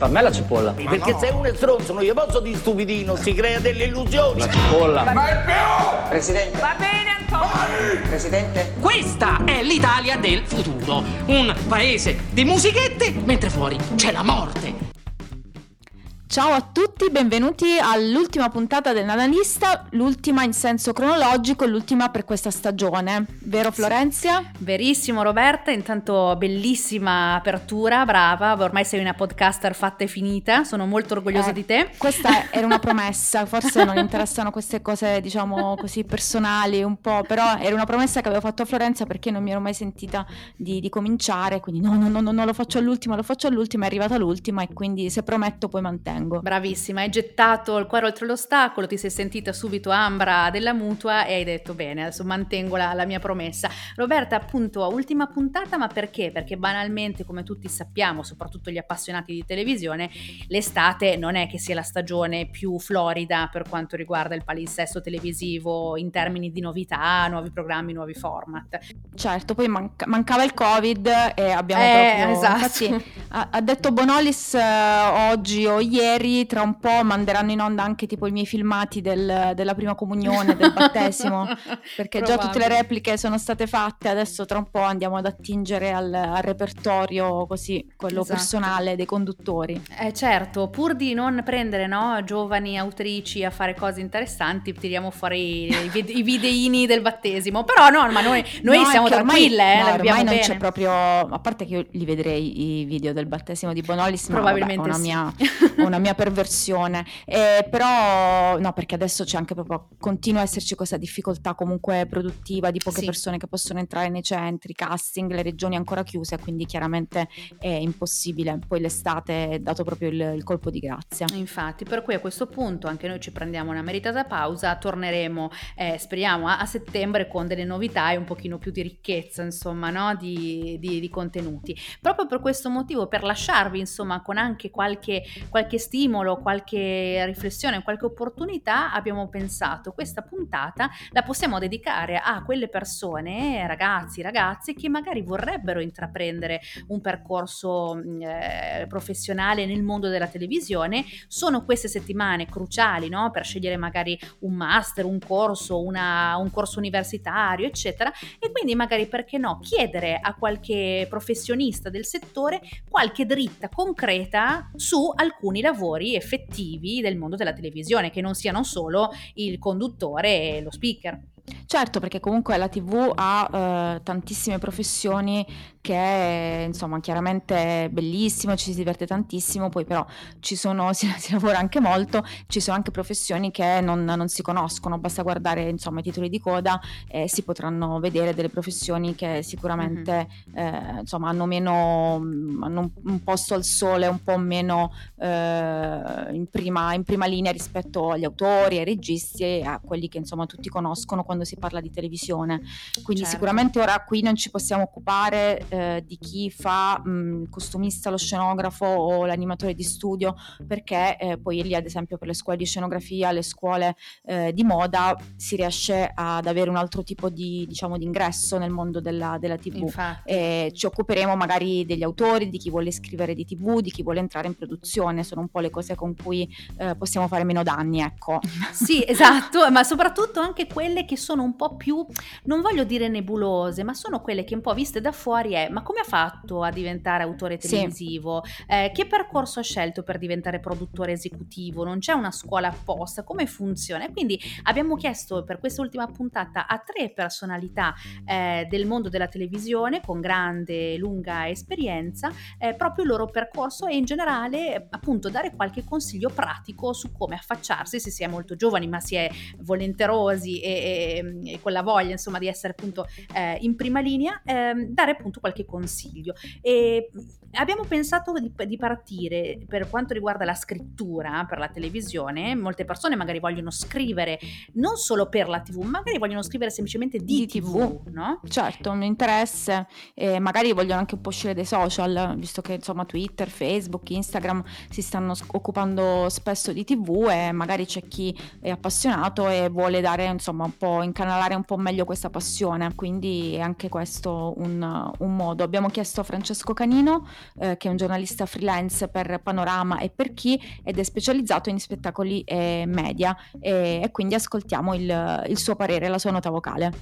Per me la cipolla. Perché se uno è stronzo non gli posso dire stupidino, si crea delle illusioni. La cipolla. Mai più! Presidente. Va bene Antonio. Presidente. Questa è l'Italia del futuro. Un paese di musichette, mentre fuori c'è la morte. Ciao a tutti, benvenuti all'ultima puntata del Nadanista, l'ultima in senso cronologico, l'ultima per questa stagione, vero Florenzia? Verissimo Roberta, intanto bellissima apertura, brava, ormai sei una podcaster fatta e finita, sono molto orgogliosa Eh, di te. Questa era una promessa, forse non interessano queste cose diciamo così personali un po', però era una promessa che avevo fatto a Florenza perché non mi ero mai sentita di, di cominciare, quindi no, no, no, no, lo faccio all'ultima, lo faccio all'ultima, è arrivata l'ultima e quindi se prometto poi mantengo. Bravissima, hai gettato il cuore oltre l'ostacolo, ti sei sentita subito ambra della mutua e hai detto bene, adesso mantengo la, la mia promessa. Roberta, appunto, ultima puntata, ma perché? Perché banalmente, come tutti sappiamo, soprattutto gli appassionati di televisione, l'estate non è che sia la stagione più florida per quanto riguarda il palinsesto televisivo in termini di novità, nuovi programmi, nuovi format. Certo, poi manca- mancava il Covid e abbiamo Eh, proprio... esatto. Infatti ha, ha detto Bonolis eh, oggi o ieri, tra un po' manderanno in onda anche tipo i miei filmati del- della prima comunione, del battesimo, perché già tutte le repliche sono state fatte, adesso tra un po' andiamo ad attingere al, al repertorio così, quello Esatto. personale dei conduttori. Eh certo, pur di non prendere no, giovani autrici a fare cose interessanti, tiriamo fuori i, vid- i videini del battesimo. Però no, ma noi, noi No, siamo che ormai- tranquille, eh, no, ormai non bene. c'è proprio, a parte che io li vedrei i video del battesimo di Bonolis, ma vabbè, Probabilmente una sì. mia, una mia perversione. Eh, però no, perché adesso c'è anche proprio, continua a esserci questa difficoltà comunque produttiva di poche Sì. persone che possono entrare nei centri, casting, le regioni ancora chiuse, quindi chiaramente è impossibile. Poi l'estate è dato proprio il, il colpo di grazia. Infatti, per cui a questo punto anche noi ci prendiamo una meritata pausa, torneremo, eh, speriamo, a, a settembre con delle novità e un pochino più di ricchezza, insomma, no? di, di- di contenuti. Proprio per questo motivo, per lasciarvi, insomma, con anche qualche, qualche stimolo, qualche riflessione, qualche opportunità, abbiamo pensato questa puntata la possiamo dedicare a quelle persone, ragazzi, ragazze, che magari vorrebbero intraprendere un percorso mh, eh, professionale nel mondo della televisione. Sono queste settimane cruciali no? per scegliere magari un master, un corso, una- un corso universitario, eccetera. E quindi magari perché no, chiedere a qualche professionista del settore qualche dritta concreta su alcuni lavori effettivi del mondo della televisione, che non siano solo il conduttore e lo speaker. Certo, perché comunque la TV ha eh, tantissime professioni che insomma chiaramente è bellissimo, ci si diverte tantissimo, poi però ci sono, si, si lavora anche molto, ci sono anche professioni che non, non si conoscono, basta guardare insomma i titoli di coda e si potranno vedere delle professioni che sicuramente eh, insomma hanno meno, hanno un, un posto al sole, un po' meno eh, in, prima, in prima linea rispetto agli autori, ai registi e a quelli che insomma tutti conoscono quando si parla di televisione. Quindi Certo. sicuramente ora qui non ci possiamo occupare eh, di chi fa mh, il costumista, lo scenografo o l'animatore di studio, perché eh, poi lì ad esempio per le scuole di scenografia, le scuole eh, di moda si riesce ad avere un altro tipo di, diciamo, di ingresso nel mondo della, della TV. Ci occuperemo magari degli autori, di chi vuole scrivere di TV, di chi vuole entrare in produzione, sono un po' le cose con cui eh, possiamo fare meno danni, ecco. Sì, esatto, ma soprattutto anche quelle che sono un po' più, non voglio dire nebulose, ma sono quelle che un po' viste da fuori è, ma come ha fatto a diventare autore Sì. televisivo? Eh, che percorso ha scelto per diventare produttore esecutivo? Non c'è una scuola apposta? Come funziona? E quindi abbiamo chiesto per questa ultima puntata a tre personalità eh, del mondo della televisione con grande, lunga esperienza, eh, proprio il loro percorso e in generale appunto dare qualche consiglio pratico su come affacciarsi se si è molto giovani ma si è volenterosi e, e- e con la voglia insomma di essere appunto eh, in prima linea, ehm, dare appunto qualche consiglio. E abbiamo pensato di, di partire per quanto riguarda la scrittura per la televisione, molte persone magari vogliono scrivere non solo per la tv, magari vogliono scrivere semplicemente di, Di tv, TV. no? Certo, un interesse, e magari vogliono anche un po' uscire dai social, visto che insomma Twitter, Facebook, Instagram si stanno occupando spesso di TV e magari c'è chi è appassionato e vuole dare insomma un po' incanalare un po' meglio questa passione, quindi è anche questo un, un modo. Abbiamo chiesto a Francesco Canino, eh, che è un giornalista freelance per Panorama e per chi, ed è specializzato in spettacoli e media, e, e quindi ascoltiamo il, il suo parere, la sua nota vocale.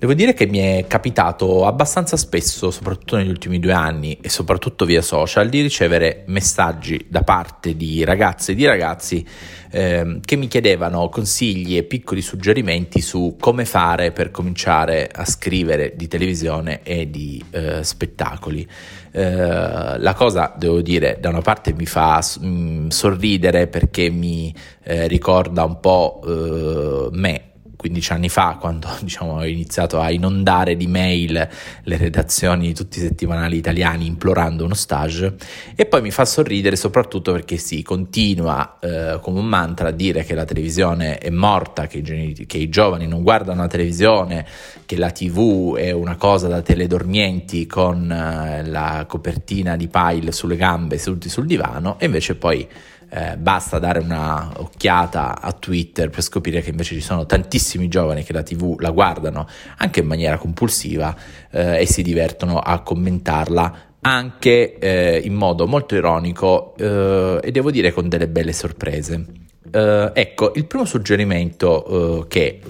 Devo dire che mi è capitato abbastanza spesso, soprattutto negli ultimi due anni e soprattutto via social, di ricevere messaggi da parte di ragazze e di ragazzi eh, che mi chiedevano consigli e piccoli suggerimenti su come fare per cominciare a scrivere di televisione e di eh, spettacoli. Eh, la cosa, devo dire, da una parte mi fa mh, mm, sorridere perché mi eh, ricorda un po' eh, me 15 anni fa, quando diciamo, ho iniziato a inondare di mail le redazioni di tutti i settimanali italiani implorando uno stage, e poi mi fa sorridere soprattutto perché si continua eh, come un mantra a dire che la televisione è morta, che i, che i giovani non guardano la televisione, che la tv è una cosa da teledormienti con eh, la copertina di pile sulle gambe seduti sul divano, e invece poi eh, basta dare una occhiata a Twitter per scoprire che invece ci sono tantissimi giovani che la TV la guardano anche in maniera compulsiva eh, e si divertono a commentarla anche eh, in modo molto ironico eh, e devo dire con delle belle sorprese. Uh, ecco, il primo suggerimento uh, che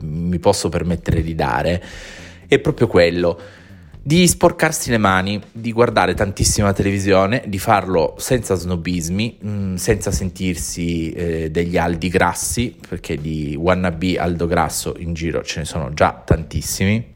mi posso permettere di dare è proprio quello di sporcarsi le mani, di guardare tantissima televisione, di farlo senza snobismi, mm, senza sentirsi eh, degli aldi grassi, perché di wannabe aldo grasso in giro ce ne sono già tantissimi,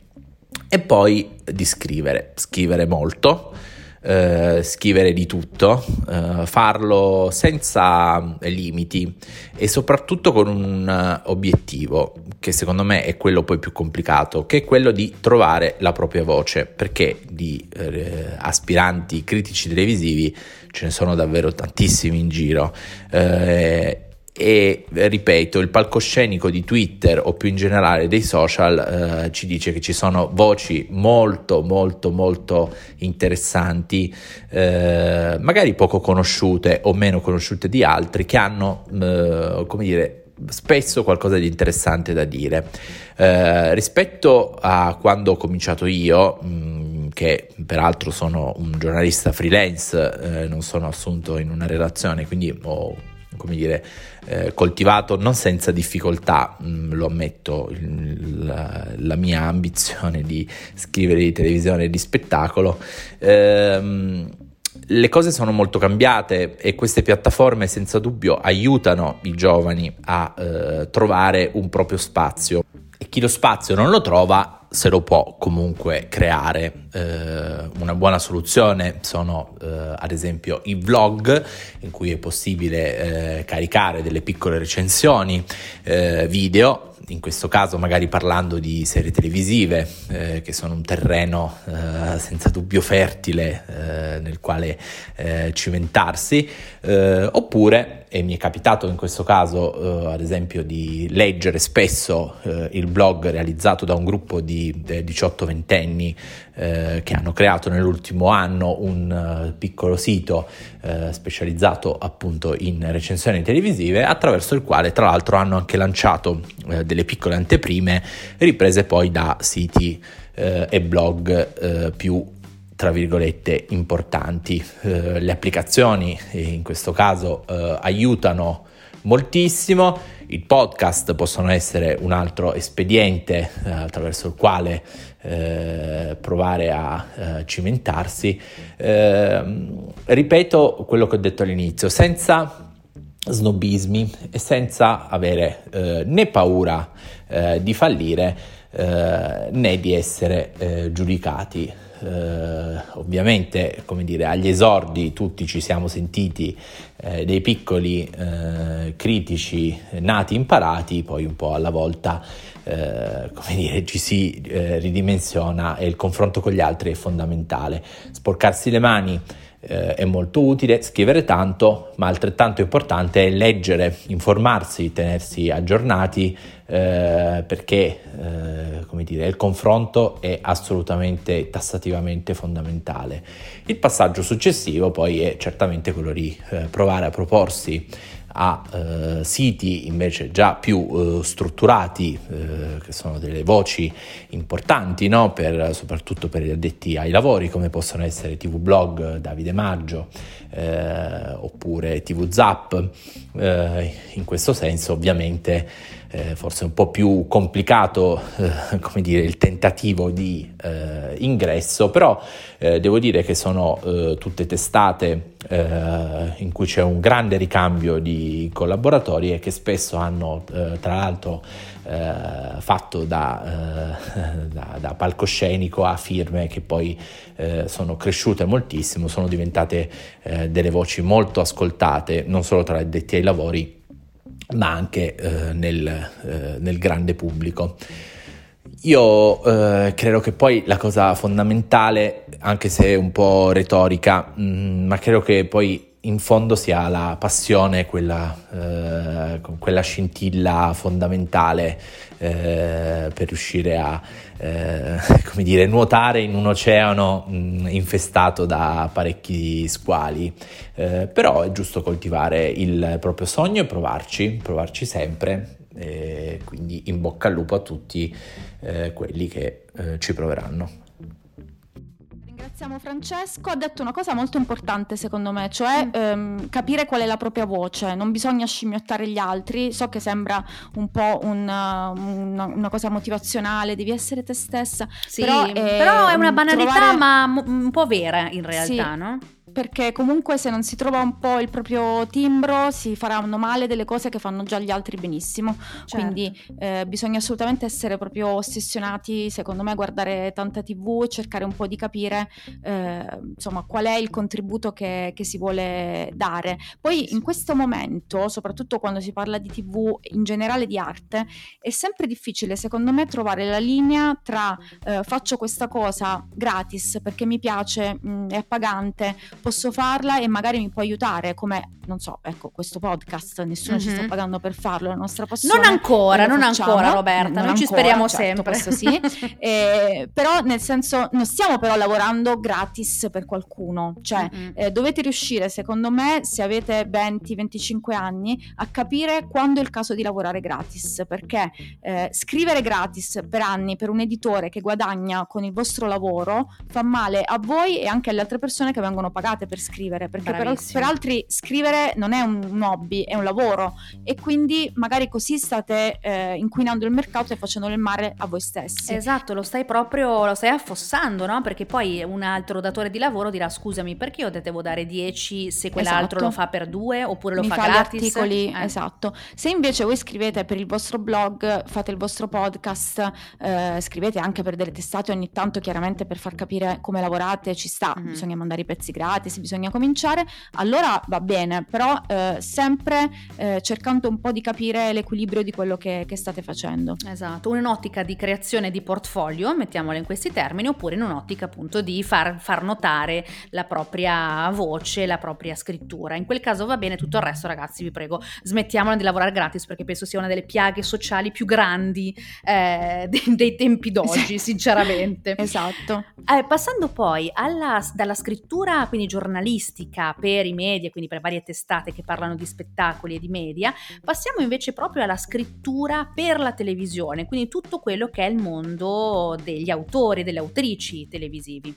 e poi di scrivere, scrivere molto eh, scrivere di tutto, eh, farlo senza limiti e soprattutto con un obiettivo che secondo me è quello poi più complicato, che è quello di trovare la propria voce, perché di eh, aspiranti critici televisivi ce ne sono davvero tantissimi in giro. Eh, e ripeto, il palcoscenico di Twitter o più in generale dei social eh, ci dice che ci sono voci molto molto molto interessanti, eh, magari poco conosciute o meno conosciute di altri, che hanno, eh, come dire, spesso qualcosa di interessante da dire. Eh, rispetto a quando ho cominciato io, mh, mm, che peraltro sono un giornalista freelance, eh, non sono assunto in una relazione, quindi ho come dire, eh, coltivato non senza difficoltà, mh, mm, lo ammetto, il, la, la, mia ambizione di scrivere di televisione e di spettacolo. Ehm, le cose sono molto cambiate e queste piattaforme senza dubbio aiutano i giovani a eh, trovare un proprio spazio e chi lo spazio non lo trova se lo può comunque creare. Eh, una buona soluzione sono eh, ad esempio i vlog in cui è possibile eh, caricare delle piccole recensioni eh, video in questo caso magari parlando di serie televisive, eh, che sono un terreno eh, senza dubbio fertile eh, nel quale eh, cimentarsi, eh, oppure, e mi è capitato in questo caso eh, ad esempio di leggere spesso il blog realizzato da un gruppo di 18-20 anni che hanno creato nell'ultimo anno un piccolo sito specializzato appunto in recensioni televisive, attraverso il quale tra l'altro hanno anche lanciato delle piccole anteprime riprese poi da siti eh, e blog eh, più tra virgolette importanti. Eh, le applicazioni in questo caso eh, aiutano moltissimo, il podcast possono essere un altro espediente eh, attraverso il quale eh, provare a cimentarsi. Ehm, ripeto quello che ho detto all'inizio, senza snobismi e senza avere eh, né paura eh, di fallire eh, né di essere eh, giudicati. Eh, ovviamente, come dire, agli esordi tutti ci siamo sentiti eh, dei piccoli critici nati imparati, poi un po' alla volta come dire, ci si ridimensiona e il confronto con gli altri è fondamentale. Sporcarsi le mani eh, è molto utile, scrivere tanto, ma altrettanto importante è leggere, informarsi, tenersi aggiornati eh, perché eh, come dire, il confronto è assolutamente tassativamente fondamentale. Il passaggio successivo poi è certamente quello di eh, provare a proporsi a eh, siti invece già più eh, strutturati, eh, che sono delle voci importanti, no? per, soprattutto per gli addetti ai lavori, come possono essere TV Blog Davide Maggio eh, oppure TV Zap. Eh, in questo senso ovviamente eh, forse un po' più complicato come dire, il tentativo di ingresso, però devo dire che sono tutte testate in cui c'è un grande ricambio di collaboratori e che spesso hanno tra l'altro eh, fatto da, eh, da, da, palcoscenico a firme che poi eh, sono cresciute moltissimo, sono diventate eh, delle voci molto ascoltate, non solo tra gli addetti ai lavori, ma anche eh, nel, eh, nel, grande pubblico. Io credo che poi la cosa fondamentale, anche se un po' retorica, mh, mm, ma credo che poi in fondo si ha la passione, quella, eh, quella scintilla fondamentale eh, per riuscire a eh, come dire, nuotare in un oceano mh, mm, infestato da parecchi squali. Eh, però è giusto coltivare il proprio sogno e provarci, provarci sempre. quindi in bocca al lupo a tutti eh, quelli che eh, ci proveranno ringraziamo Francesco, ha detto una cosa molto importante secondo me, cioè mm. ehm, capire qual è la propria voce, non bisogna scimmiottare gli altri, so che sembra un po' una, una, una cosa motivazionale, devi essere te stessa, sì, però, eh, però è una banalità trovare... ma un po' vera in realtà, sì. no? Perché comunque se non si trova un po' il proprio timbro si faranno male delle cose che fanno già gli altri benissimo. Certo. Quindi eh, bisogna assolutamente essere proprio ossessionati, secondo me, guardare tanta TV e cercare un po' di capire eh, insomma qual è il contributo che, che, si vuole dare. Poi in questo momento, soprattutto quando si parla di TV in generale di arte, è sempre difficile secondo me trovare la linea tra eh, faccio questa cosa gratis perché mi piace, mh, è appagante posso farla e magari mi può aiutare, come, non so, ecco, questo podcast, nessuno mm-hmm. ci sta mhm. pagando per farlo, la nostra passione. Non ancora, non facciamo, ancora Roberta, noi ci speriamo certo, sempre. Questo sì, eh, però nel senso non stiamo però lavorando gratis per qualcuno, cioè mm-hmm. eh, dovete riuscire, secondo me, se avete 20-25 anni, a capire quando è il caso di lavorare gratis, perché eh, scrivere gratis per anni per un editore che guadagna con il vostro lavoro fa male a voi e anche alle altre persone che vengono pagate pagate per scrivere, perché per, per, altri scrivere non è un, un, hobby, è un lavoro e quindi magari così state eh, inquinando il mercato e facendo del male a voi stessi. Esatto, lo stai proprio, lo stai affossando, no? Perché poi un altro datore di lavoro dirà scusami perché io devo dare 10 se quell'altro esatto. lo fa per 2 oppure lo Mi fa, fa gratis? articoli, eh. esatto. Se invece voi scrivete per il vostro blog, fate il vostro podcast, eh, scrivete anche per delle testate ogni tanto chiaramente per far capire come lavorate, ci sta, mm-hmm. bisogna mandare i pezzi gratis se bisogna cominciare, allora va bene, però eh, sempre eh, cercando un po' di capire l'equilibrio di quello che, che, state facendo. Esatto, un'ottica di creazione di portfolio, mettiamola in questi termini, oppure in un'ottica appunto di far, far notare la propria voce, la propria scrittura. In quel caso va bene, tutto il resto ragazzi vi prego smettiamola di lavorare gratis perché penso sia una delle piaghe sociali più grandi eh, dei, dei, tempi d'oggi, sinceramente. esatto. Eh, passando poi alla, dalla scrittura, quindi giornalistica per i media, quindi per varie testate che parlano di spettacoli e di media, passiamo invece proprio alla scrittura per la televisione, quindi tutto quello che è il mondo degli autori e delle autrici televisivi.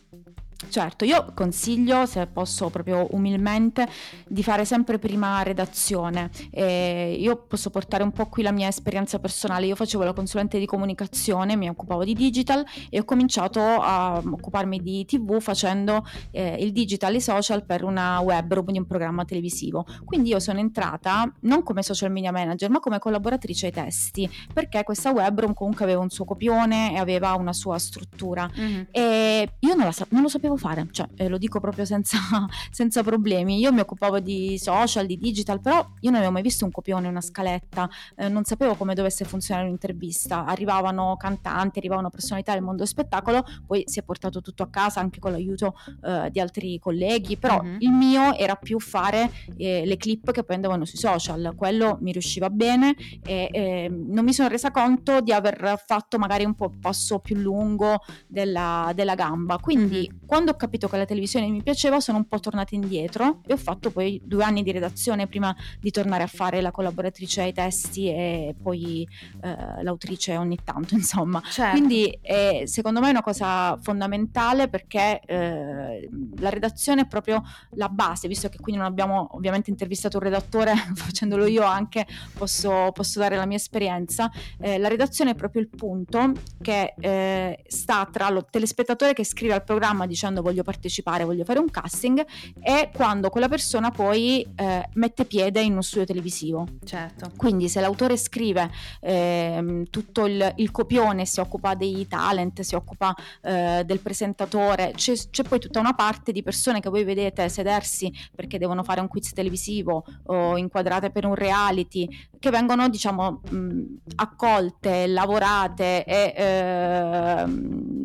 Certo, io consiglio, se posso proprio umilmente, di fare sempre prima redazione. Eh, io posso portare un po' qui la mia esperienza personale. Io facevo la consulente di comunicazione, mi occupavo di digital e ho cominciato a occuparmi di TV facendo eh, il digital e i social per una web room di un programma televisivo. Quindi io sono entrata non come social media manager, ma come collaboratrice ai testi, perché questa web comunque aveva un suo copione e aveva una sua struttura. Mm-hmm. E io non, la, non lo sapevo sapevo fare, cioè eh, lo dico proprio senza, senza, problemi. Io mi occupavo di social, di digital, però io non avevo mai visto un copione, una scaletta, eh, non sapevo come dovesse funzionare un'intervista. Arrivavano cantanti, arrivavano personalità del mondo dello spettacolo, poi si è portato tutto a casa anche con l'aiuto eh, di altri colleghi, però mm-hmm. il mio era più fare eh, le clip che poi andavano sui social, quello mi riusciva bene e ehm, non mi sono resa conto di aver fatto magari un po' passo più lungo della, della gamba. Quindi mm-hmm quando ho capito che la televisione mi piaceva sono un po' tornata indietro e ho fatto poi due anni di redazione prima di tornare a fare la collaboratrice ai testi e poi eh, l'autrice ogni tanto, insomma. Certo. Quindi eh, secondo me è una cosa fondamentale perché eh, la redazione è proprio la base, visto che qui non abbiamo ovviamente intervistato un redattore, facendolo io anche posso, posso dare la mia esperienza. Eh, la redazione è proprio il punto che eh, sta tra lo telespettatore che scrive al programma dicendo voglio partecipare, voglio fare un casting e quando quella persona poi eh, mette piede in uno studio televisivo. Certo. Quindi se l'autore scrive ehm, tutto il, il copione, si occupa dei talent, si occupa eh, del presentatore, c'è, c'è poi tutta una parte di persone che voi vedete sedersi perché devono fare un quiz televisivo o inquadrate per un reality, che vengono diciamo mh, accolte, lavorate e ehm,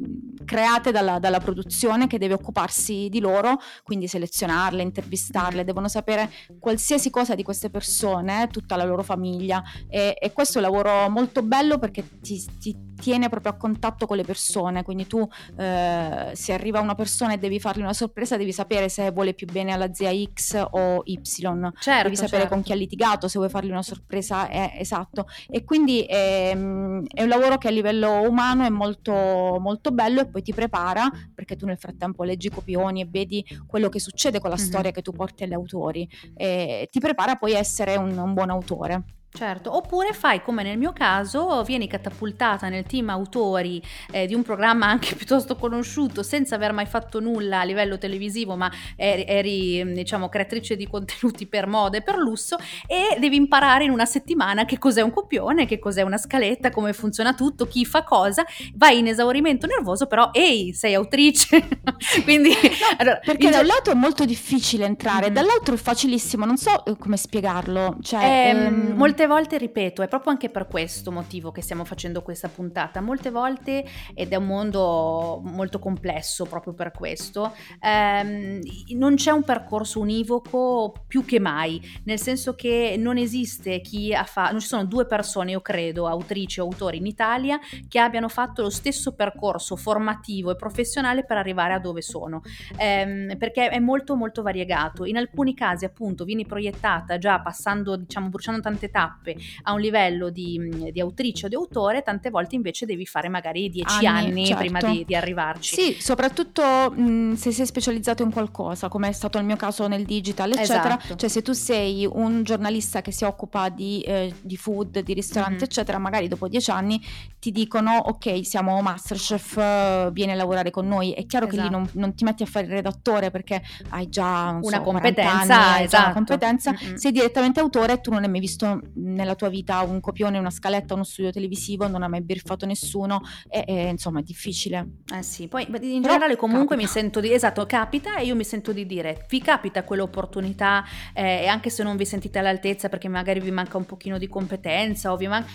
create dalla, dalla, produzione che deve occuparsi di loro, quindi selezionarle, intervistarle, devono sapere qualsiasi cosa di queste persone, tutta la loro famiglia. E, e questo è un lavoro molto bello perché ti, ti, tiene proprio a contatto con le persone, quindi tu eh, se arriva una persona e devi fargli una sorpresa devi sapere se vuole più bene alla zia X o Y, certo, devi sapere certo. con chi ha litigato, se vuoi fargli una sorpresa è esatto. E quindi è, è un lavoro che a livello umano è molto, molto bello e poi ti prepara perché tu nel frattempo leggi copioni e vedi quello che succede con la Mhm. storia che tu porti agli autori e ti prepara poi a essere un, un buon autore. Certo, oppure fai come nel mio caso, vieni catapultata nel team autori eh, di un programma anche piuttosto conosciuto senza aver mai fatto nulla a livello televisivo, ma eri, eri, mm, diciamo creatrice di contenuti per moda e per lusso e devi imparare in una settimana che cos'è un copione, che cos'è una scaletta, come funziona tutto, chi fa cosa, vai in esaurimento nervoso, però ehi, sei autrice. Quindi allora, Perché in da un lato è molto difficile entrare, Mhm. dall'altro è facilissimo, non so eh, come spiegarlo. Cioè, Ehm, ehm, molte volte, ripeto, è proprio anche per questo motivo che stiamo facendo questa puntata. Molte volte, ed è un mondo molto complesso proprio per questo, ehm, non c'è un percorso univoco più che mai, nel senso che non esiste chi ha fatto, non ci sono due persone, io credo, autrici o autori in Italia, che abbiano fatto lo stesso percorso formativo e professionale per arrivare a dove sono ehm, perché è molto molto variegato. In alcuni casi appunto vieni proiettata già passando, diciamo, bruciando tante tappe a un livello di, di autrice o di autore, tante volte invece devi fare magari dieci Anni, anni, certo. prima di, di arrivarci. Sì, soprattutto mh, se sei specializzato in qualcosa, come è stato il mio caso nel digital, eccetera. Esatto. Cioè, se tu sei un giornalista che si occupa di, eh, di food, di ristoranti, Mhm. eccetera, magari dopo dieci anni ti dicono: Ok, siamo Masterchef, eh, vieni a lavorare con noi. È chiaro che lì Esatto. non, non ti metti a fare il redattore perché hai già non Una so, 40 competenza, anni, hai già esatto. una competenza. Mm-mm. Sei direttamente autore e tu non hai mai visto nella tua vita un copione, una scaletta, uno studio televisivo, non hai mai birfato nessuno. E, e, insomma, è difficile. Eh sì, poi in Però generale comunque capita. mi sento di, esatto, capita e io mi sento di dire, vi capita quell'opportunità eh, e anche se non vi sentite all'altezza perché magari vi manca un pochino di competenza o vi manca...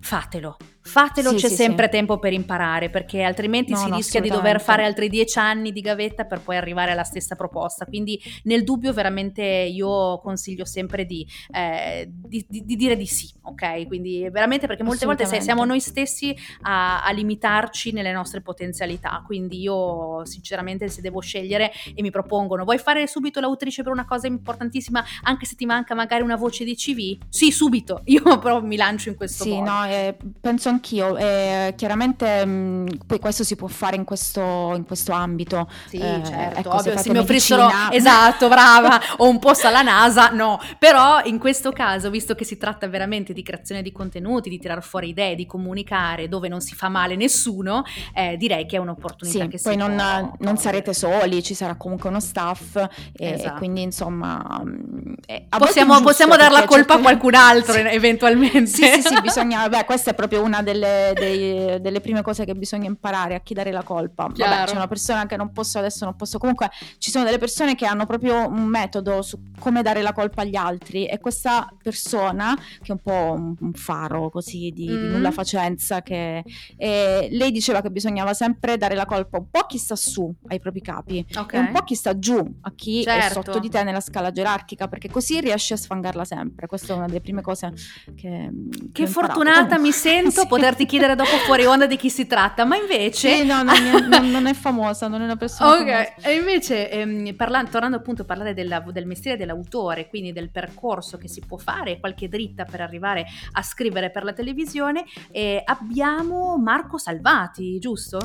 Fatelo, fatelo, Sì, c'è sì, sempre sì. tempo per imparare perché altrimenti No, si no, rischia di dover fare altri dieci anni di gavetta per poi arrivare alla stessa proposta. Quindi nel dubbio veramente io consiglio sempre di, eh, di- di- di dire di sì, ok? Quindi veramente perché molte volte se- siamo noi stessi a, a limitarci nelle nostre potenzialità. Quindi io sinceramente se devo scegliere e mi propongono, vuoi fare subito l'autrice per una cosa importantissima anche se ti manca magari una voce di CV? Sì, subito. Io però mi lancio in questo Sì, modo. no, eh, penso anch'io. eh, chiaramente mh, poi questo si può fare in questo, in questo ambito. Sì, Eh, certo, ecco, se ovvio, se fate mi offrissero, esatto, brava, o un posto alla NASA, no, però in questo caso, visto che si tratta veramente di creazione di contenuti, di tirar fuori idee, di comunicare dove non si fa male nessuno, eh, direi che è un'opportunità Sì, che si poi non, può non sarete soli, ci sarà comunque uno staff e, e Esatto. quindi insomma a volte Possiamo, possiamo dar la colpa a certe- qualcun altro Sì. eventualmente. Sì, sì, sì, bisogna, beh, questa è proprio una delle, dei- delle prime cose che bisogna imparare, a chi dare la colpa. Vabbè, Chiaro. c'è una persona che non posso adesso, non posso. Comunque, ci sono delle persone che hanno proprio un metodo su come dare la colpa agli altri, e questa persona, che è un po' un, un faro così di, di Mm. nulla facenza, che eh, lei diceva che bisognava sempre dare la colpa un po' a chi sta su ai propri capi Ok. e un po' a chi sta giù, a chi è Certo. sotto di te nella scala gerarchica, perché così riesci a sfangarla sempre. Questa è una delle prime cose che. Che imparato. fortunata mi sento sì. Poterti chiedere dopo fuori onda di chi si tratta, ma invece... Sì, no, non è, non, non è famosa, non è una persona Ok, famosa. e invece ehm, parla- tornando appunto a parlare della- del mestiere dell'autore, quindi del percorso che si può fare, qualche dritta per arrivare a scrivere per la televisione, eh, abbiamo Marco Salvati, giusto?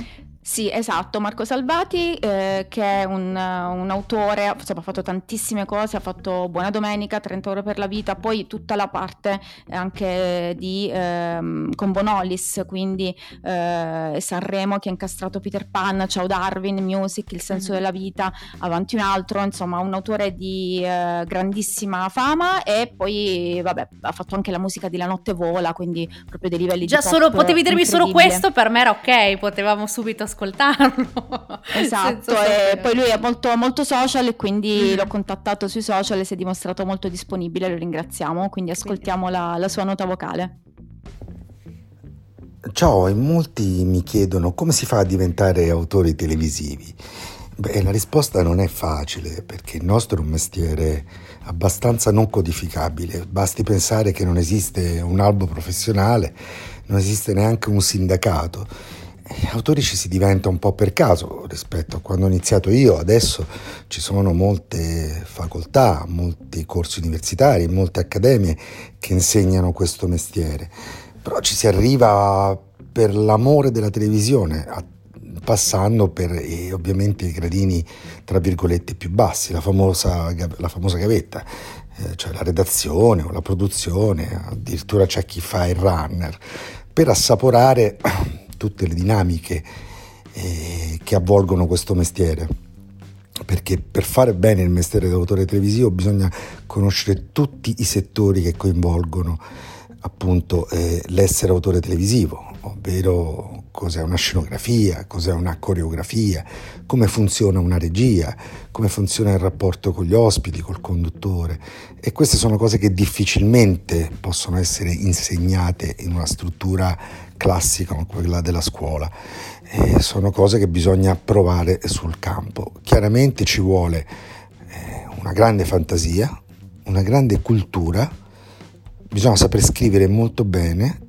Sì, esatto, Marco Salvati, eh, che è un, un autore, insomma, ha fatto tantissime cose, ha fatto Buona Domenica, 30 ore per la vita, poi tutta la parte anche di ehm, con Bonolis, quindi eh, Sanremo che ha incastrato Peter Pan, Ciao Darwin, Music, Il senso Mhm. della vita, Avanti un altro, insomma, un autore di eh, grandissima fama e poi, vabbè, ha fatto anche la musica di La notte vola, quindi proprio dei livelli Già di solo pop potevi dirmi solo questo, per me era ok, potevamo subito ascoltarlo. Esatto, e poi lui è molto, molto social e quindi Mhm. l'ho contattato sui social e si è dimostrato molto disponibile, lo ringraziamo, quindi ascoltiamo la, la sua nota vocale. Ciao, in molti mi chiedono come si fa a diventare autori televisivi. Beh, la risposta non è facile perché il nostro è un mestiere abbastanza non codificabile. Basti pensare che non esiste un albo professionale, non esiste neanche un sindacato. Autori ci si diventa un po' per caso rispetto a quando ho iniziato io. Adesso ci sono molte facoltà, molti corsi universitari, molte accademie che insegnano questo mestiere però ci si arriva per l'amore della televisione, passando per eh, ovviamente i gradini tra virgolette più bassi, la famosa, la famosa gavetta, eh, cioè la redazione o la produzione, addirittura c'è chi fa il runner, per assaporare tutte le dinamiche eh, che avvolgono questo mestiere. Perché per fare bene il mestiere d'autore televisivo bisogna conoscere tutti i settori che coinvolgono appunto eh, l'essere autore televisivo, ovvero cos'è una scenografia, cos'è una coreografia, come funziona una regia, come funziona il rapporto con gli ospiti, col conduttore e queste sono cose che difficilmente possono essere insegnate in una struttura classica come quella della scuola. Eh, sono cose che bisogna provare sul campo. Chiaramente ci vuole eh, una grande fantasia, una grande cultura, bisogna saper scrivere molto bene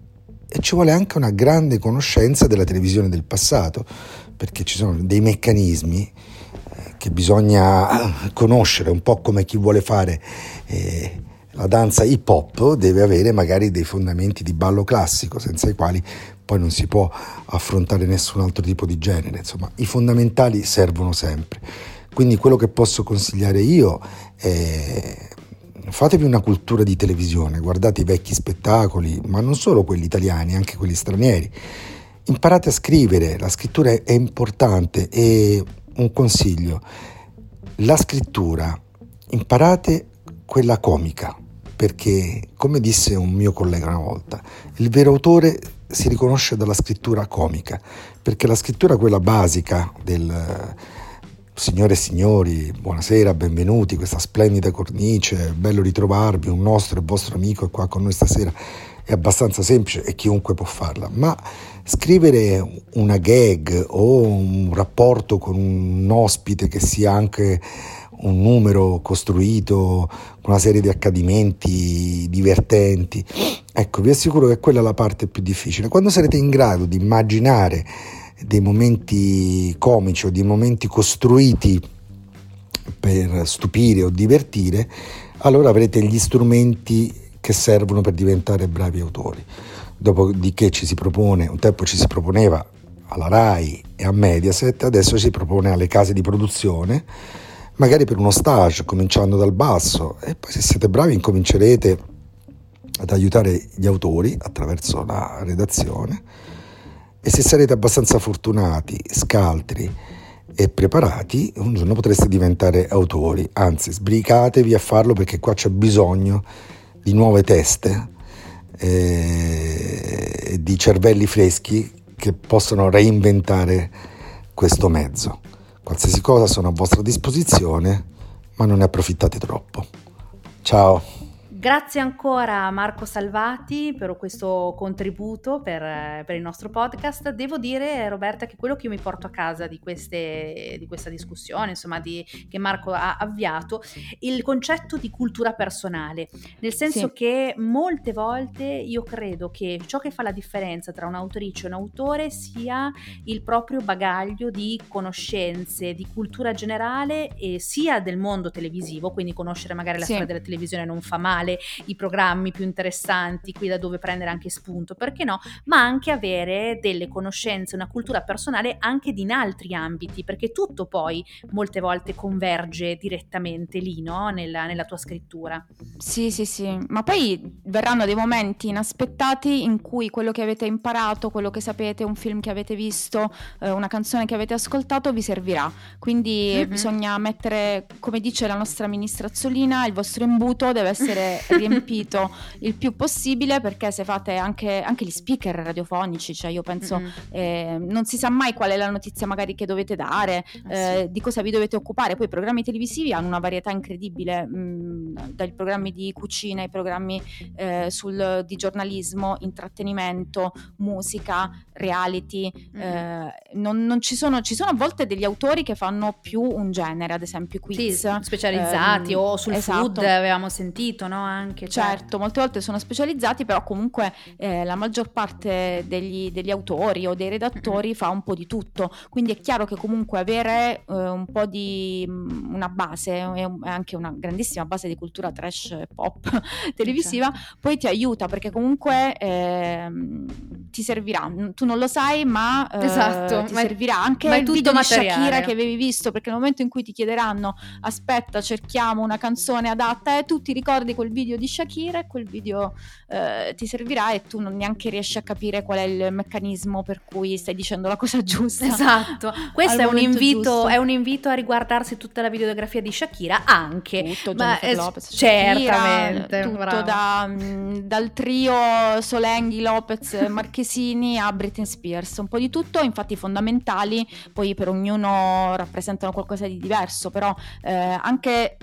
e ci vuole anche una grande conoscenza della televisione del passato, perché ci sono dei meccanismi eh, che bisogna eh, conoscere, un po' come chi vuole fare eh, la danza hip hop deve avere magari dei fondamenti di ballo classico, senza i quali poi non si può affrontare nessun altro tipo di genere. Insomma, i fondamentali servono sempre. Quindi quello che posso consigliare io è fatevi una cultura di televisione, guardate i vecchi spettacoli, ma non solo quelli italiani, anche quelli stranieri. Imparate a scrivere, la scrittura è importante e un consiglio, la scrittura, imparate quella comica, perché come disse un mio collega una volta, il vero autore si riconosce dalla scrittura comica, perché la scrittura quella basica del Signore e signori, buonasera, benvenuti, questa splendida cornice, bello ritrovarvi, un nostro e vostro amico è qua con noi stasera, è abbastanza semplice e chiunque può farla, ma scrivere una gag o un rapporto con un ospite che sia anche un numero costruito con una serie di accadimenti divertenti, ecco, vi assicuro che quella è la parte più difficile. Quando sarete in grado di immaginare dei momenti comici o dei momenti costruiti per stupire o divertire, allora avrete gli strumenti che servono per diventare bravi autori. Dopodiché ci si propone, un tempo ci si proponeva alla RAI e a Mediaset, adesso si propone alle case di produzione, magari per uno stage, cominciando dal basso, e poi se siete bravi incomincerete ad aiutare gli autori attraverso la redazione e se sarete abbastanza fortunati, scaltri e preparati, un giorno potreste diventare autori. Anzi, sbrigatevi a farlo perché qua c'è bisogno di nuove teste eh, di cervelli freschi che possono reinventare questo mezzo. Qualsiasi cosa sono a vostra disposizione, ma non ne approfittate troppo. Ciao! Grazie ancora a Marco Salvati per questo contributo per, per, il nostro podcast. Devo dire, Roberta, che quello che io mi porto a casa di, queste, di questa discussione, insomma, di, che Marco ha avviato, il concetto di cultura personale, nel senso sì. che molte volte io credo che ciò che fa la differenza tra un'autrice e un autore sia il proprio bagaglio di conoscenze, di cultura generale, e sia del mondo televisivo, quindi conoscere magari la sì. storia della televisione non fa male canale, i programmi più interessanti, qui da dove prendere anche spunto, perché no? Ma anche avere delle conoscenze, una cultura personale anche in altri ambiti, perché tutto poi molte volte converge direttamente lì, no? Nella, nella tua scrittura. Sì, sì, sì, ma poi verranno dei momenti inaspettati in cui quello che avete imparato, quello che sapete, un film che avete visto, eh, una canzone che avete ascoltato vi servirà. Quindi mm-hmm. bisogna mettere, come dice la nostra amministrazzolina, il vostro imbuto deve essere riempito il più possibile perché se fate anche, anche gli speaker radiofonici, cioè io penso mm-hmm. eh, non si sa mai qual è la notizia magari che dovete dare, ah, eh, sì. di cosa vi dovete occupare, poi i programmi televisivi hanno una varietà incredibile, mh, mm, dai programmi di cucina ai programmi eh, sul, di giornalismo, intrattenimento, musica, reality, mm-hmm. non, non ci, sono, ci sono a volte degli autori che fanno più un genere, ad esempio quiz. Sì, specializzati ehm, o sul esatto. food avevamo sentito, no? Anche. Cioè. Certo, molte volte sono specializzati, però comunque eh, la maggior parte degli, degli, autori o dei redattori fa un po' di tutto, quindi è chiaro che comunque avere eh, un po' di mm, una base e anche una grandissima base di cultura trash pop televisiva certo. poi ti aiuta perché comunque eh, ti servirà. Tu non lo sai, ma eh, esatto, ti ma servirà anche il video materiale. di Shakira che avevi visto, perché nel momento in cui ti chiederanno aspetta, cerchiamo una canzone adatta e tu ti ricordi quel video di Shakira e quel video eh, ti servirà e tu non neanche riesci a capire qual è il meccanismo per cui stai dicendo la cosa giusta. Esatto, questo è un, invito, è un, invito, a riguardarsi tutta la videografia di Shakira anche. Tutto, Ma, eh, Lopez, certamente. tutto da, mm, dal trio Solenghi, Lopez, Marchesini a Britney Spears, un po' di tutto, infatti fondamentali poi per ognuno rappresentano qualcosa di diverso, però eh, anche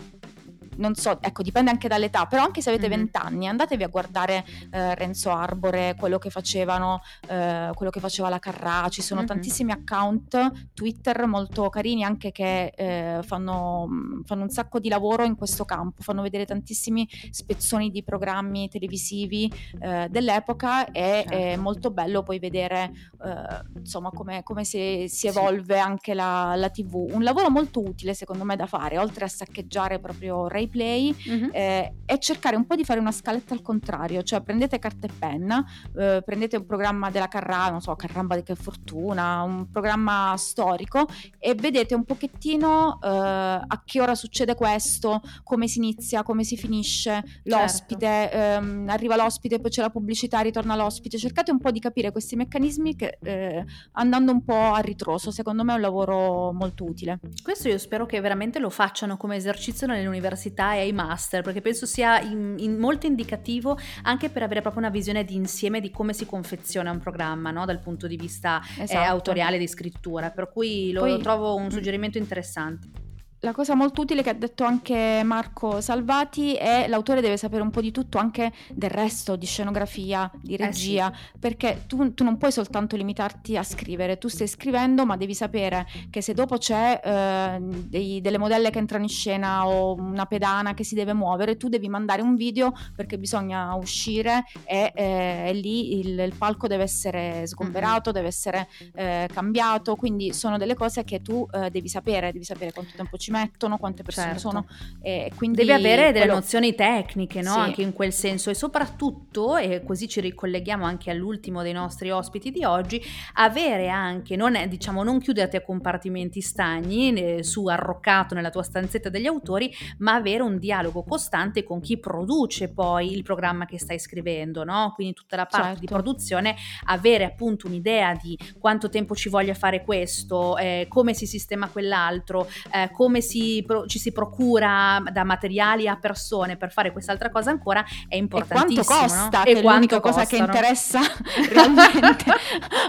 non so, ecco, dipende anche dall'età, però anche se avete mm-hmm. 20 anni, andatevi a guardare eh, Renzo Arbore, quello che facevano, eh, quello che faceva la Carrà, ci sono mm-hmm. tantissimi account Twitter molto carini anche che eh, fanno, fanno, un sacco di lavoro in questo campo, fanno vedere tantissimi spezzoni di programmi televisivi eh, dell'epoca e certo. è molto bello poi vedere eh, insomma come, come si, si, evolve sì. anche la, la, TV. Un lavoro molto utile secondo me da fare, oltre a saccheggiare proprio Ray play mm-hmm. eh, è cercare un po' di fare una scaletta al contrario, cioè prendete carta e penna, eh, prendete un programma della Carrà, non so, Carramba di che fortuna, un programma storico e vedete un pochettino eh, a che ora succede questo, come si inizia, come si finisce, l'ospite, certo. ehm, arriva l'ospite, poi c'è la pubblicità, ritorna l'ospite, cercate un po' di capire questi meccanismi che eh, andando un po' a ritroso, secondo me è un lavoro molto utile. Questo io spero che veramente lo facciano come esercizio nelle università università e ai master, perché penso sia in, in molto indicativo anche per avere proprio una visione di insieme di come si confeziona un programma, no? dal punto di vista eh, esatto. eh, autoriale di scrittura, per cui lo, Poi, trovo un mm. suggerimento interessante. La cosa molto utile che ha detto anche Marco Salvati è l'autore deve sapere un po' di tutto anche del resto, di scenografia, di regia, eh sì. perché tu, tu, non puoi soltanto limitarti a scrivere, tu stai scrivendo ma devi sapere che se dopo c'è eh, dei, delle modelle che entrano in scena o una pedana che si deve muovere, tu devi mandare un video perché bisogna uscire e, eh, e lì il, il, palco deve essere sgomberato, mm-hmm. deve essere eh, cambiato, quindi sono delle cose che tu eh, devi sapere, devi sapere quanto tempo ci mettono, quante persone certo. sono. E quindi Devi avere delle quello... nozioni tecniche, no? Sì. Anche in quel senso. E soprattutto, e così ci ricolleghiamo anche all'ultimo dei nostri ospiti di oggi, avere anche, non è, diciamo, non chiuderti a compartimenti stagni eh, su arroccato nella tua stanzetta degli autori, ma avere un dialogo costante con chi produce poi il programma che stai scrivendo, no? Quindi tutta la parte certo. di produzione, avere appunto un'idea di quanto tempo ci voglia fare questo, eh, come si sistema quell'altro, eh, come si pro- ci si procura da materiali a persone per fare quest'altra cosa ancora è importantissimo. E quanto costa? No? Che è l'unica cosa che interessa realmente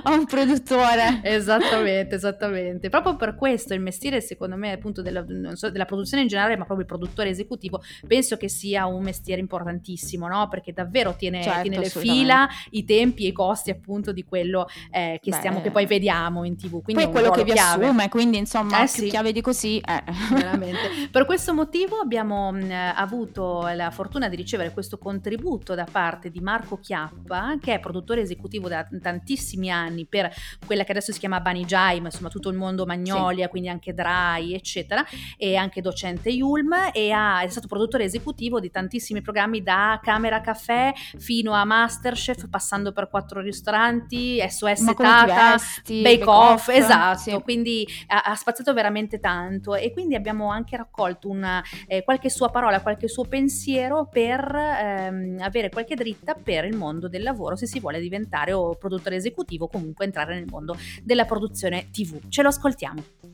a un produttore. Esattamente, esattamente. Proprio per questo il mestiere, secondo me, appunto della, so, della produzione in generale, ma proprio il produttore esecutivo, penso che sia un mestiere importantissimo, no? Perché davvero tiene, certo, tiene le fila, i tempi e i costi appunto di quello eh, che, stiamo, che poi vediamo in tv. Quindi poi quello che vi chiave. assume, quindi insomma, eh, sì. chiave di così. Eh. Veramente. per questo motivo abbiamo mh, avuto la fortuna di ricevere questo contributo da parte di Marco Chiappa, che è produttore esecutivo da tantissimi anni per quella che adesso si chiama Bunny Jai, ma insomma tutto il mondo Magnolia, sì. quindi anche Dry, eccetera, e anche docente Yulm, e ha, è stato produttore esecutivo di tantissimi programmi da Camera Caffè fino a Masterchef, passando per quattro ristoranti, SOS ma Tata, vesti, Bake, Bake Off, esatto, sì. quindi ha, ha, spaziato veramente tanto e quindi abbiamo anche raccolto una, eh, qualche sua parola, qualche suo pensiero per ehm, avere qualche dritta per il mondo del lavoro se si vuole diventare o produttore esecutivo o comunque entrare nel mondo della produzione TV. Ce lo ascoltiamo.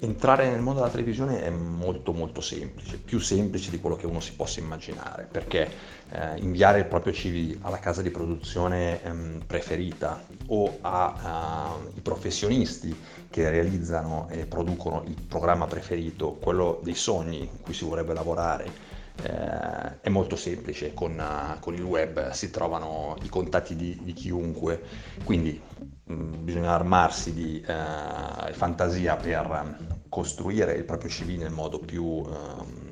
Entrare nel mondo della televisione è molto molto semplice, più semplice di quello che uno si possa immaginare, perché eh, inviare il proprio CV alla casa di produzione ehm, preferita o ai professionisti che realizzano e producono il programma preferito, quello dei sogni in cui si vorrebbe lavorare, eh, è molto semplice, con, uh, con, il web si trovano i contatti di, di chiunque, quindi bisogna armarsi di uh, fantasia per costruire il proprio CV nel modo più uh,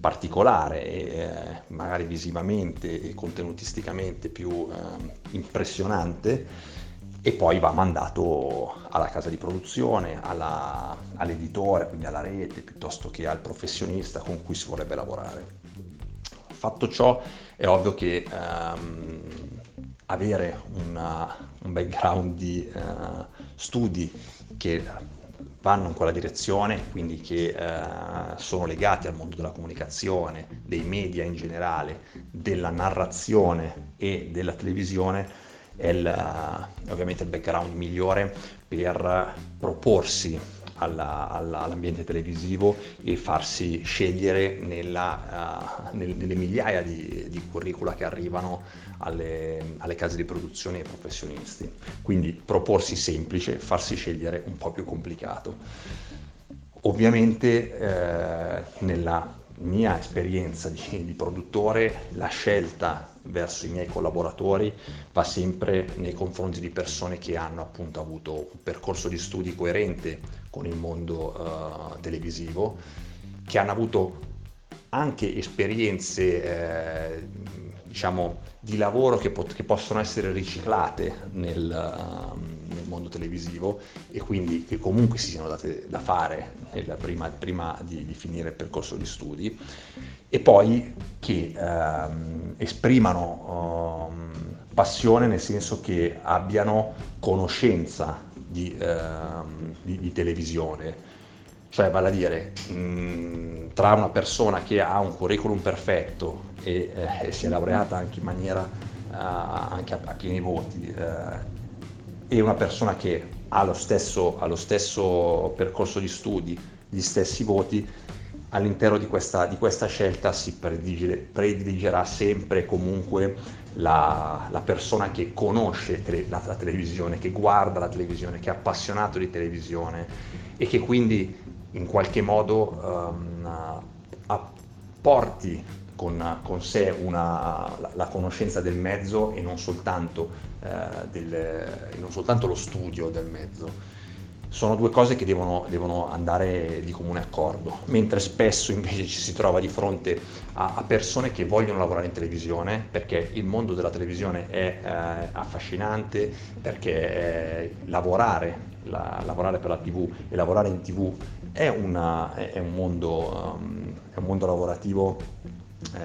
particolare e eh, magari visivamente e contenutisticamente più impressionante e poi va mandato alla casa di produzione, alla, all'editore, quindi alla rete, piuttosto che al professionista con cui si vorrebbe lavorare. Fatto ciò, è ovvio che ehm, avere una, un background di uh, studi che vanno in quella direzione, quindi che uh, sono legati al mondo della comunicazione, dei media in generale, della narrazione e della televisione, è il, ovviamente il background migliore per proporsi alla, alla, all'ambiente televisivo e farsi scegliere nella, uh, nel, nelle migliaia di, di, curricula che arrivano alle, alle, case di produzione e ai professionisti. Quindi proporsi semplice, farsi scegliere un po' più complicato. Ovviamente eh, nella mia esperienza di, di produttore la scelta verso i miei collaboratori va sempre nei confronti di persone che hanno appunto avuto un percorso di studi coerente con il mondo uh, televisivo, che hanno avuto anche esperienze eh, diciamo di lavoro che, pot- che, possono essere riciclate nel, uh, nel, mondo televisivo e quindi che comunque si siano date da fare prima, prima di, di, finire il percorso di studi. E poi che uh, esprimano uh, passione nel senso che abbiano conoscenza di, ehm, di, di televisione. Cioè, vale a dire, mh, tra una persona che ha un curriculum perfetto e, eh, si è laureata anche in maniera, uh, anche a, a, pieni voti, uh, e una persona che ha lo, stesso, ha lo stesso percorso di studi, gli stessi voti, all'interno di questa, di questa scelta si prediligerà sempre comunque la, la, persona che conosce tele, la, la, televisione, che guarda la televisione, che è appassionato di televisione e che quindi in qualche modo um, apporti con, con sé una, la, la, conoscenza del mezzo e non soltanto, eh, del, non soltanto lo studio del mezzo. Sono due cose che devono, devono, andare di comune accordo, mentre spesso invece ci si trova di fronte a, a persone che vogliono lavorare in televisione perché il mondo della televisione è eh, affascinante, perché eh, lavorare, la, lavorare, per la tv e lavorare in tv è, una, è, un, mondo, um, è un, mondo, lavorativo eh,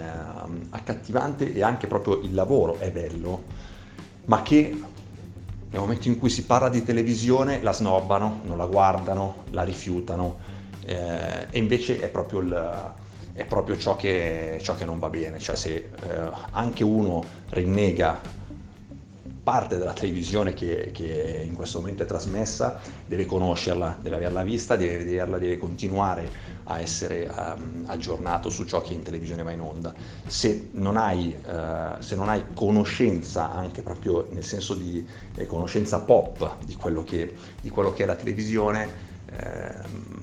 accattivante e anche proprio il lavoro è bello, ma che nel momento in cui si parla di televisione la snobbano, non la guardano, la rifiutano eh, e invece è proprio, il, è proprio ciò, che, ciò, che, non va bene, cioè se eh, anche uno rinnega parte della televisione che, che, in questo momento è trasmessa deve conoscerla, deve averla vista, deve vederla, deve continuare a essere um, aggiornato su ciò che in televisione va in onda. Se non hai, uh, se non hai conoscenza, anche proprio nel senso di eh, conoscenza pop di quello che, di quello che è la televisione, eh,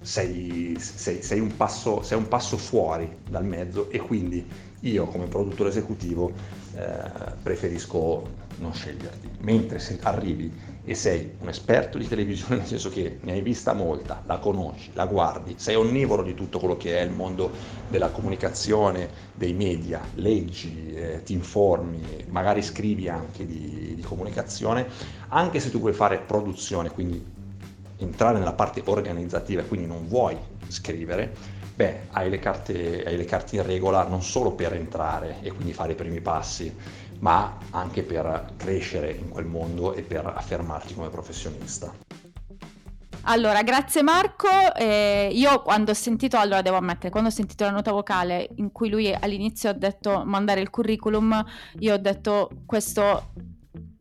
sei, sei, sei, un passo, sei un passo fuori dal mezzo e quindi io come produttore esecutivo eh, preferisco non sceglierti. Mentre se arrivi e sei un esperto di televisione, nel senso che ne hai vista molta, la conosci, la guardi, sei onnivoro di tutto quello che è il mondo della comunicazione, dei media, leggi, eh, ti informi, magari scrivi anche di, di comunicazione, anche se tu vuoi fare produzione, quindi entrare nella parte organizzativa, quindi non vuoi scrivere, beh, hai le, carte, hai le carte in regola non solo per entrare e quindi fare i primi passi, ma anche per crescere in quel mondo e per affermarti come professionista. Allora, grazie Marco. Eh, io quando ho sentito, allora devo ammettere, quando ho sentito la nota vocale in cui lui all'inizio ha detto mandare il curriculum, io ho detto questo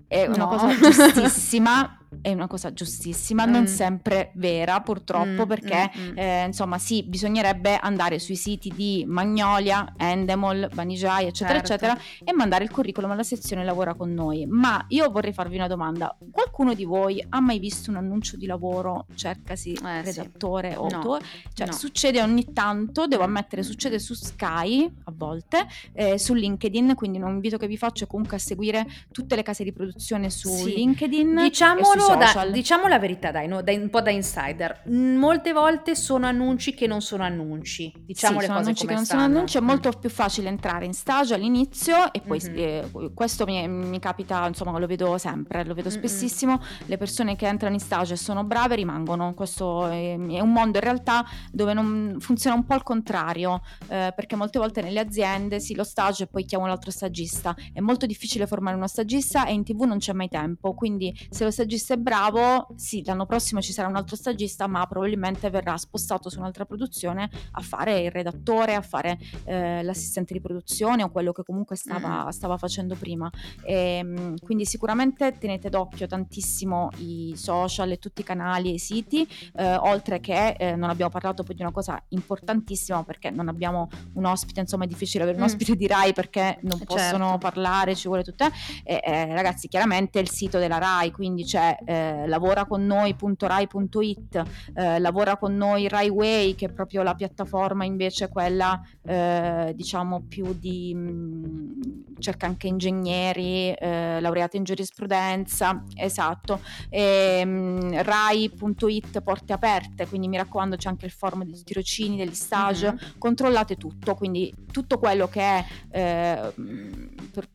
è una no. cosa giustissima è una cosa giustissima, mm. non sempre vera purtroppo mm, perché mm, mm, eh, insomma sì, bisognerebbe andare sui siti di Magnolia, Endemol, Vanijai eccetera certo. eccetera e mandare il curriculum alla sezione lavora con noi. Ma io vorrei farvi una domanda, qualcuno di voi ha mai visto un annuncio di lavoro, cercasi eh, redattore sì. o autore? Cioè no. succede ogni tanto, devo ammettere, succede su Sky a volte, eh, su LinkedIn, quindi un invito che vi faccio è comunque a seguire tutte le case di produzione su sì. LinkedIn. Diciamolo da, diciamo la verità, dai, no, dai, un po' da insider. Molte volte sono annunci che non sono annunci. Diciamo sì, le cose come che non stanno. sono annunci, è molto più facile entrare in stage all'inizio e poi mm-hmm. eh, questo mi, mi, capita, insomma, lo vedo sempre, lo vedo mm-hmm. spessissimo. Le persone che entrano in stage e sono brave rimangono. Questo è, è un mondo in realtà dove non funziona un po' al contrario, eh, perché molte volte nelle aziende sì, lo stage e poi chiamo l'altro stagista. È molto difficile formare uno stagista e in tv non c'è mai tempo, quindi se lo stagista è bravo, sì, l'anno prossimo ci sarà un altro stagista, ma probabilmente verrà spostato su un'altra produzione a fare il redattore, a fare eh, l'assistente di produzione o quello che comunque stava, mm. stava facendo prima. E, ehm, quindi sicuramente tenete d'occhio tantissimo i social e tutti i canali e i siti, eh, oltre che eh, non abbiamo parlato poi di una cosa importantissima perché non abbiamo un ospite, insomma è difficile avere un mm. ospite di Rai perché non possono certo. parlare, ci vuole tutto. Eh, ragazzi, chiaramente il sito della Rai, quindi c'è eh, lavora con noi.rai.it, eh, lavora con noi RaiWay, che è proprio la piattaforma invece quella eh, diciamo più di mh, mm, cerca anche ingegneri, eh, laureati in giurisprudenza, esatto, e, mh, mm, rai.it porte aperte, quindi mi raccomando c'è anche il forum dei tirocini, degli stage, mm-hmm. controllate tutto, quindi tutto quello che è eh,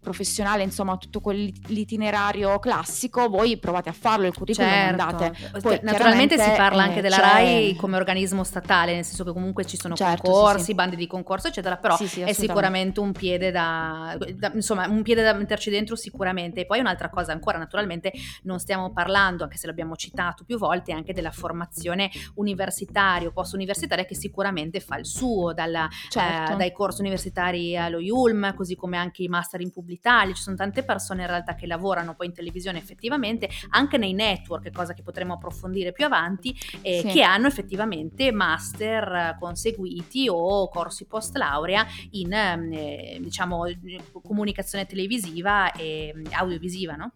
professionale, insomma tutto quell'itinerario classico, voi provate a farlo, il curriculum certo. mandate. Poi, Naturalmente si parla anche della RAI come organismo statale, nel senso che comunque ci sono certo, concorsi, sì, sì. bandi di concorso, eccetera, però sì, è sicuramente un piede da, da, insomma, un piede da metterci dentro sicuramente. E poi un'altra cosa ancora, naturalmente non stiamo parlando, anche se l'abbiamo citato più volte, anche della formazione universitaria o post-universitaria che sicuramente fa il suo, dalla, certo. eh, dai corsi universitari allo IULM, così come anche i master in Publitalia, ci sono tante persone in realtà che lavorano poi in televisione effettivamente, anche nei network, cosa che potremo approfondire più avanti, eh, sì. che hanno effettivamente master conseguiti o corsi post laurea in eh, diciamo comunicazione televisiva e audiovisiva, no?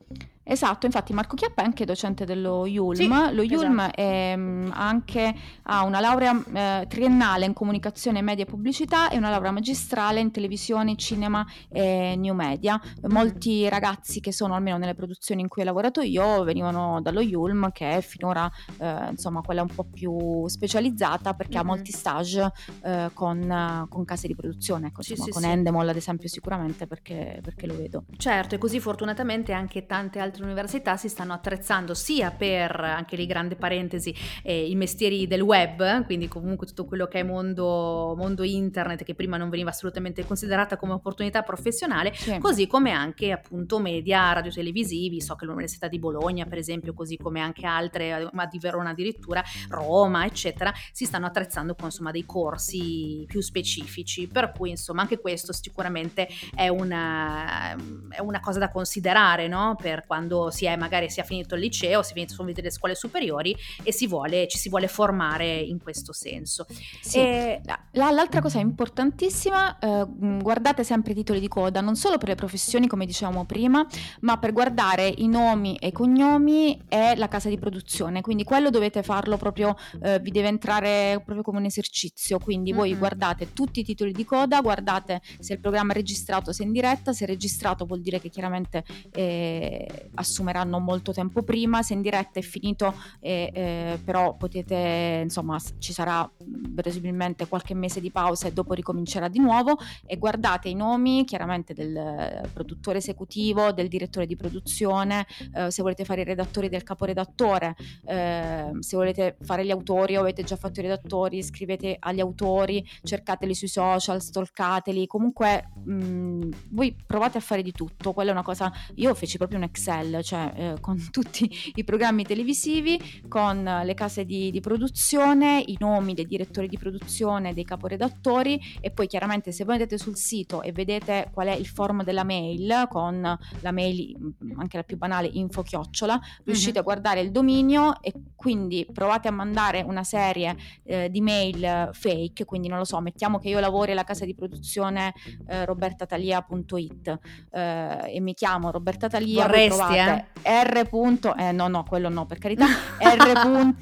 Esatto, infatti Marco Chiappa è anche docente dello IULM. Sì, Lo IULM esatto. è, mm, anche, ha una laurea eh, triennale in comunicazione, media e pubblicità e una laurea magistrale in televisione, cinema e new media. Mm-hmm. Molti ragazzi che sono almeno nelle produzioni in cui ho lavorato io venivano dallo IULM che è finora eh, insomma quella un po' più specializzata perché mm-hmm. ha molti stage eh, con, con, case di produzione, ecco, sì, insomma, sì, con Endemol ad esempio sicuramente perché, perché lo vedo. Certo e così fortunatamente anche tante altre altre università si stanno attrezzando sia per, anche lì grande parentesi, eh, i mestieri del web, quindi comunque tutto quello che è mondo, mondo internet che prima non veniva assolutamente considerata come opportunità professionale, sì. così come anche appunto media radiotelevisivi, so che l'Università di Bologna per esempio, così come anche altre, ma di Verona addirittura, Roma eccetera, si stanno attrezzando con insomma dei corsi più specifici, per cui insomma anche questo sicuramente è una, è una cosa da considerare no? per quando si è magari si è finito il liceo, si finito, sono finite le scuole superiori e si vuole, ci si vuole formare in questo senso. Sì. E... L'altra cosa importantissima, eh, guardate sempre i titoli di coda, non solo per le professioni come dicevamo prima, ma per guardare i nomi e i cognomi e la casa di produzione, quindi quello dovete farlo proprio, eh, vi deve entrare proprio come un esercizio, quindi mm-hmm. voi guardate tutti i titoli di coda, guardate se il programma è registrato, se è in diretta, se è registrato vuol dire che chiaramente eh, assumeranno molto tempo prima, se in diretta è finito eh, però potete, insomma, ci sarà presumibilmente qualche mese di pausa e dopo ricomincerà di nuovo. E guardate i nomi chiaramente del produttore esecutivo, del direttore di produzione, eh, se volete fare i redattori del caporedattore, eh, se volete fare gli autori o avete già fatto i redattori, scrivete agli autori, cercateli sui social, stalkateli, comunque mh, voi provate a fare di tutto, quella è una cosa, io feci proprio un Excel, cioè eh, con tutti i programmi televisivi, con le case di, di produzione, i nomi dei direttori di produzione, dei caporedattori e poi chiaramente se voi andate sul sito e vedete qual è il form della mail con la mail mm, anche la più banale info chiocciola, riuscite mm-hmm. a guardare il dominio e quindi provate a mandare una serie eh, di mail fake, quindi non lo so, mettiamo che io lavori alla casa di produzione eh, robertatalia.it eh, e mi chiamo Roberta Talia, Vorresti, eh? R. eh, no, no, quello no, per carità, R.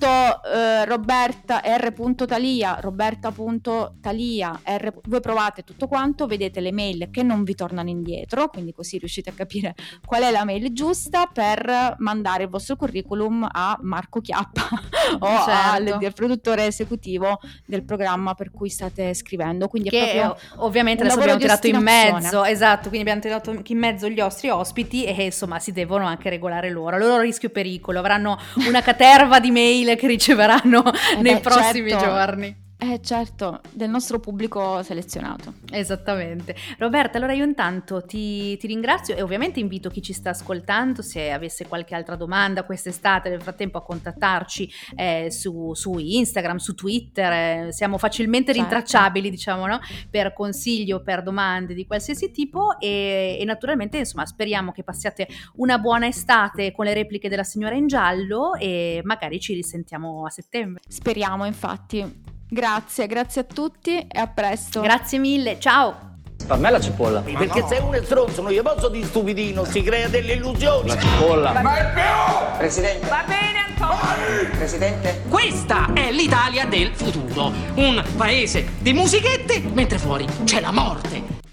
eh, Roberta, R. Talia, Roberta.talia, R. Voi provate tutto quanto, vedete le mail che non vi tornano indietro, quindi così riuscite a capire qual è la mail giusta per mandare il vostro curriculum a Marco Chiappa o certo. al produttore esecutivo del programma per cui state scrivendo. Quindi che è proprio ovviamente adesso abbiamo tirato in mezzo, esatto, quindi abbiamo tirato in mezzo gli nostri ospiti e insomma si devono anche regolare loro, loro rischio pericolo, avranno una caterva di mail che riceveranno eh nei beh, prossimi certo. giorni. Eh certo, del nostro pubblico selezionato. Esattamente. Roberta, allora io intanto ti, ti, ringrazio e ovviamente invito chi ci sta ascoltando, se avesse qualche altra domanda quest'estate, nel frattempo a contattarci eh, su, su, Instagram, su Twitter, eh, siamo facilmente certo. rintracciabili, diciamo, no? per consigli o per domande di qualsiasi tipo e, e naturalmente insomma speriamo che passiate una buona estate con le repliche della signora in giallo e magari ci risentiamo a settembre. Speriamo infatti. Grazie, grazie a tutti e a presto. Grazie mille, ciao. Per me la cipolla. Ma Perché no. se uno è stronzo non gli posso di stupidino, si crea delle illusioni. La cipolla. Ma è più! Presidente. Va bene Antonio. Presidente. Questa è l'Italia del futuro. Un paese di musichette mentre fuori c'è la morte.